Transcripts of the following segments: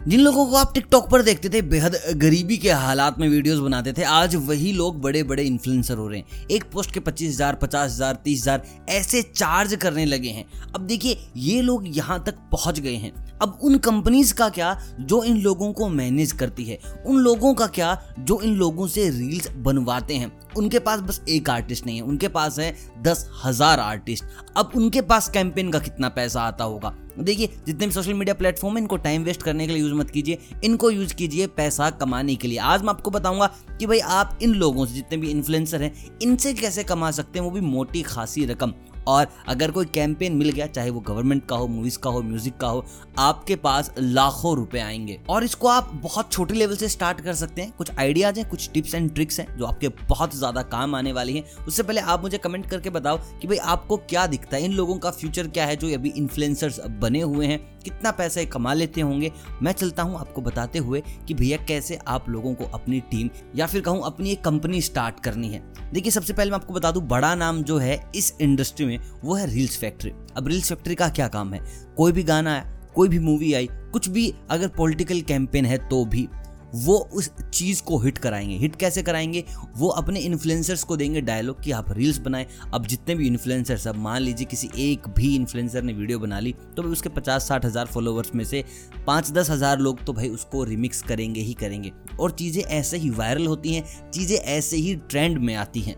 जिन लोगों को आप टिकटॉक पर देखते थे, बेहद गरीबी के हालात में वीडियोस बनाते थे, आज वही लोग बड़े बड़े इन्फ्लुएंसर हो रहे हैं। एक पोस्ट के पच्चीस हज़ार, पचास हज़ार, तीस हज़ार ऐसे चार्ज करने लगे हैं। अब देखिए, ये लोग यहाँ तक पहुँच गए हैं। अब उन कंपनीज़ का क्या जो इन लोगों को मैनेज करती है? उन लोगों का क्या जो इन लोगों से रील्स बनवाते हैं? उनके पास बस एक आर्टिस्ट नहीं है, उनके पास है दस हज़ार आर्टिस्ट अब उनके पास कैंपेन का कितना पैसा आता होगा? देखिए, जितने भी सोशल मीडिया प्लेटफॉर्म है, इनको टाइम वेस्ट करने के लिए यूज़ मत कीजिए, इनको यूज़ कीजिए पैसा कमाने के लिए। आज मैं आपको बताऊँगा कि भाई आप इन लोगों से, जितने भी इन्फ्लुएंसर हैं, इनसे कैसे कमा सकते हैं, वो भी मोटी खासी रकम। और अगर कोई कैंपेन मिल गया, चाहे वो गवर्नमेंट का हो मूवीज़ का हो म्यूज़िक का हो, आपके पास लाखों रुपए आएँगे। और इसको आप बहुत छोटे लेवल से स्टार्ट कर सकते हैं। कुछ आइडियाज़ हैं, कुछ टिप्स एंड ट्रिक्स हैं, जो आपके बहुत ज़्यादा काम आने वाली हैं। उससे पहले आप मुझे कमेंट करके बताओ कि भाई आपको क्या दिखता है? इन लोगों का फ्यूचर क्या है, जो अभी इन्फ्लुएंसर्स बने हुए हैं? कितना पैसा कमा लेते होंगे? मैं चलता हूँ आपको बताते हुए कि भैया कैसे आप लोगों को अपनी टीम या फिर कहूँ अपनी एक कंपनी स्टार्ट करनी है। देखिए, सबसे पहले मैं आपको बता दूँ, बड़ा नाम जो है इस इंडस्ट्री में, वो है रील्स फैक्ट्री अब रील्स फैक्ट्री का क्या काम है? कोई भी गाना आया, कोई भी मूवी आई, कुछ भी अगर पॉलिटिकल कैंपेन है तो भी, वो उस चीज़ को हिट कराएँगे। हिट कैसे कराएँगे? वो अपने इन्फ्लुएंसर्स को देंगे डायलॉग कि आप रील्स बनाएँ। अब जितने भी इन्फ्लुएंसर्स अब मान लीजिए किसी एक भी इन्फ्लुएंसर ने वीडियो बना ली तो भाई उसके पचास साठ हज़ार फॉलोवर्स में से पाँच दस हज़ार लोग तो भाई उसको रिमिक्स करेंगे ही करेंगे। और चीज़ें ऐसे ही वायरल होती हैं, चीज़ें ऐसे ही ट्रेंड में आती हैं।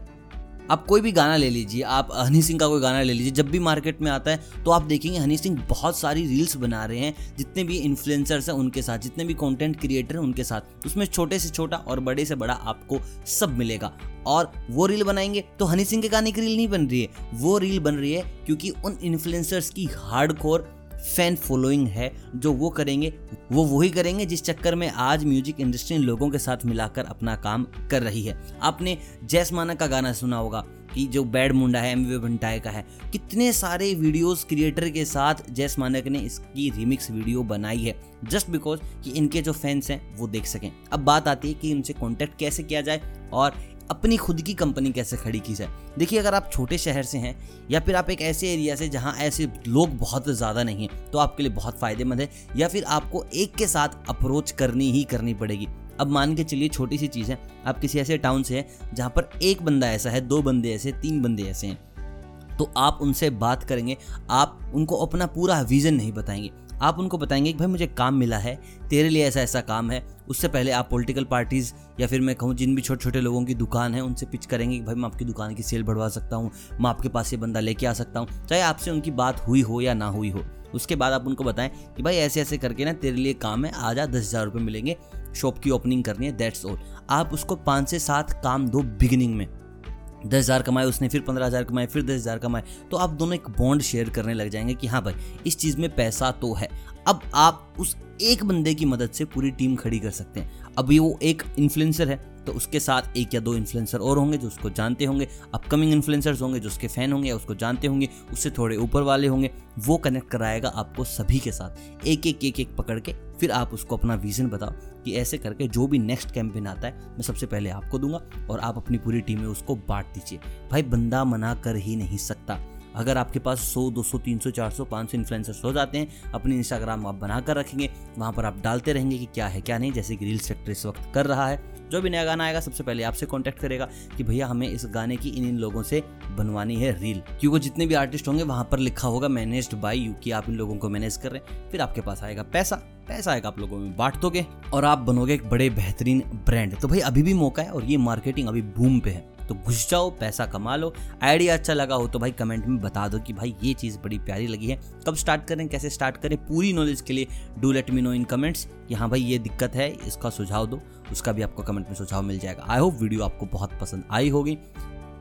आप कोई भी गाना ले लीजिए, आप हनी सिंह का कोई गाना ले लीजिए, जब भी मार्केट में आता है तो आप देखेंगे हनी सिंह बहुत सारी रील्स बना रहे हैं, जितने भी इन्फ्लुएंसर्स हैं उनके साथ, जितने भी कंटेंट क्रिएटर हैं उनके साथ, उसमें छोटे से छोटा और बड़े से बड़ा आपको सब मिलेगा। और वो रील बनाएँगे तो हनी सिंह के गाने की रील नहीं बन रही है। वो रील बन रही है क्योंकि उन इन्फ्लुएंसर्स की हार्ड फ़ैन फॉलोइंग है, जो वो करेंगे, वो वही करेंगे जिस चक्कर में आज म्यूज़िक इंडस्ट्री लोगों के साथ मिलाकर अपना काम कर रही है। आपने जैस मानक का गाना सुना होगा कि जो बैड मुंडा है एम वी भंटाए का है। कितने सारे वीडियोस क्रिएटर के साथ जैस मानक ने इसकी रिमिक्स वीडियो बनाई है जस्ट बिकॉज़ कि इनके जो फैंस हैं, वो देख सकें। अब बात आती है कि इनसे कॉन्टेक्ट कैसे किया जाए और अपनी खुद की कंपनी कैसे खड़ी की जाए? देखिए, अगर आप छोटे शहर से हैं या फिर आप एक ऐसे एरिया से जहाँ ऐसे लोग बहुत ज़्यादा नहीं हैं तो आपके लिए बहुत फ़ायदेमंद है। या फिर आपको एक के साथ अप्रोच करनी ही करनी पड़ेगी। अब मान के चलिए छोटी सी चीज़ है, आप किसी ऐसे टाउन से हैं जहाँ पर एक बंदा ऐसा है, दो बंदे ऐसे, तीन बंदे ऐसे हैं तो आप उनसे बात करेंगे, आप उनको अपना पूरा विज़न नहीं बताएँगे। आप उनको बताएँगे कि, भाई, मुझे काम मिला है, तेरे लिए ऐसा ऐसा काम है। उससे पहले आप पॉलिटिकल पार्टीज़ या फिर मैं कहूँ, जिन भी छोटे छोटे लोगों की दुकान है, उनसे पिच करेंगे कि, भाई, मैं आपकी दुकान की सेल बढ़वा सकता हूँ, मैं आपके पास ये बंदा लेके आ सकता हूँ। चाहे आपसे उनकी बात हुई हो या ना हुई हो। उसके बाद आप उनको बताएँ कि, भाई ऐसे ऐसे करके ना तेरे लिए काम है आ जा दस हज़ार रुपये मिलेंगे शॉप की ओपनिंग करनी है दैट्स ऑल आप उसको पाँच से सात काम दो बिगिनिंग में दस हज़ार कमाए, उसने फिर पंद्रह हज़ार कमाए, फिर दस हज़ार कमाए। तो आप दोनों एक बॉन्ड शेयर करने लग जाएँगे कि हाँ भाई, इस चीज़ में पैसा तो है। अब आप उस एक बंदे की मदद से पूरी टीम खड़ी कर सकते हैं। अभी वो एक इन्फ्लुएंसर है तो उसके साथ एक या दो इन्फ्लुएंसर और होंगे जो उसको जानते होंगे। अपकमिंग इन्फ्लुएंसर्स होंगे जो उसके फ़ैन होंगे या उसको जानते होंगे, उससे थोड़े ऊपर वाले होंगे। वो कनेक्ट कराएगा आपको सभी के साथ। एक एक एक एक पकड़ के फिर आप उसको अपना विजन बताओ कि ऐसे करके जो भी नेक्स्ट कैंपेन आता है, मैं सबसे पहले आपको दूँगा और आप अपनी पूरी टीम में उसको बांट दीजिए। भाई, बंदा मना कर ही नहीं सकता। अगर आपके पास 100, 200, 300, 400, 500 इन्फ्लुएंसर्स हो जाते हैं अपने इंस्टाग्राम आप बना कर रखेंगे वहाँ पर आप डालते रहेंगे कि क्या है क्या नहीं जैसे कि रील्स फैक्ट्री इस वक्त कर रहा है। जो भी नया गाना आएगा सबसे पहले आपसे कांटेक्ट करेगा कि भैया हमें इस गाने की इन इन लोगों से बनवानी है रील क्योंकि जितने भी आर्टिस्ट होंगे वहाँ पर लिखा होगा मैनेज्ड बाई यू कि आप इन लोगों को मैनेज कर रहे हैं। फिर आपके पास आएगा पैसा। पैसा आएगा आप लोगों में बांट दोगे और आप बनोगे एक बड़े बेहतरीन ब्रांड तो भाई अभी भी मौका है और ये मार्केटिंग अभी बूम पे है। तो घुस जाओ, पैसा कमा लो। आइडिया अच्छा लगा हो तो भाई कमेंट में बता दो कि भाई ये चीज़ बड़ी प्यारी लगी है। कब स्टार्ट करें, कैसे स्टार्ट करें, पूरी नॉलेज के लिए do let me know in comments कि हाँ भाई ये दिक्कत है, इसका सुझाव दो, उसका भी आपको कमेंट में सुझाव मिल जाएगा। आई होप वीडियो आपको बहुत पसंद आई होगी।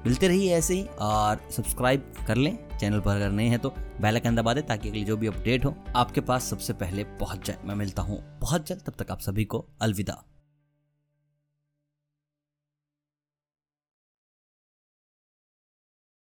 मिलते रहिए ऐसे ही और सब्सक्राइब कर लें चैनल पर अगर नहीं है तो बेल आइकन दबा दें ताकि अगली जो भी अपडेट हो, आपके पास सबसे पहले पहुँच जाए। मैं मिलता हूँ बहुत जल्द, तब तक आप सभी को अलविदा।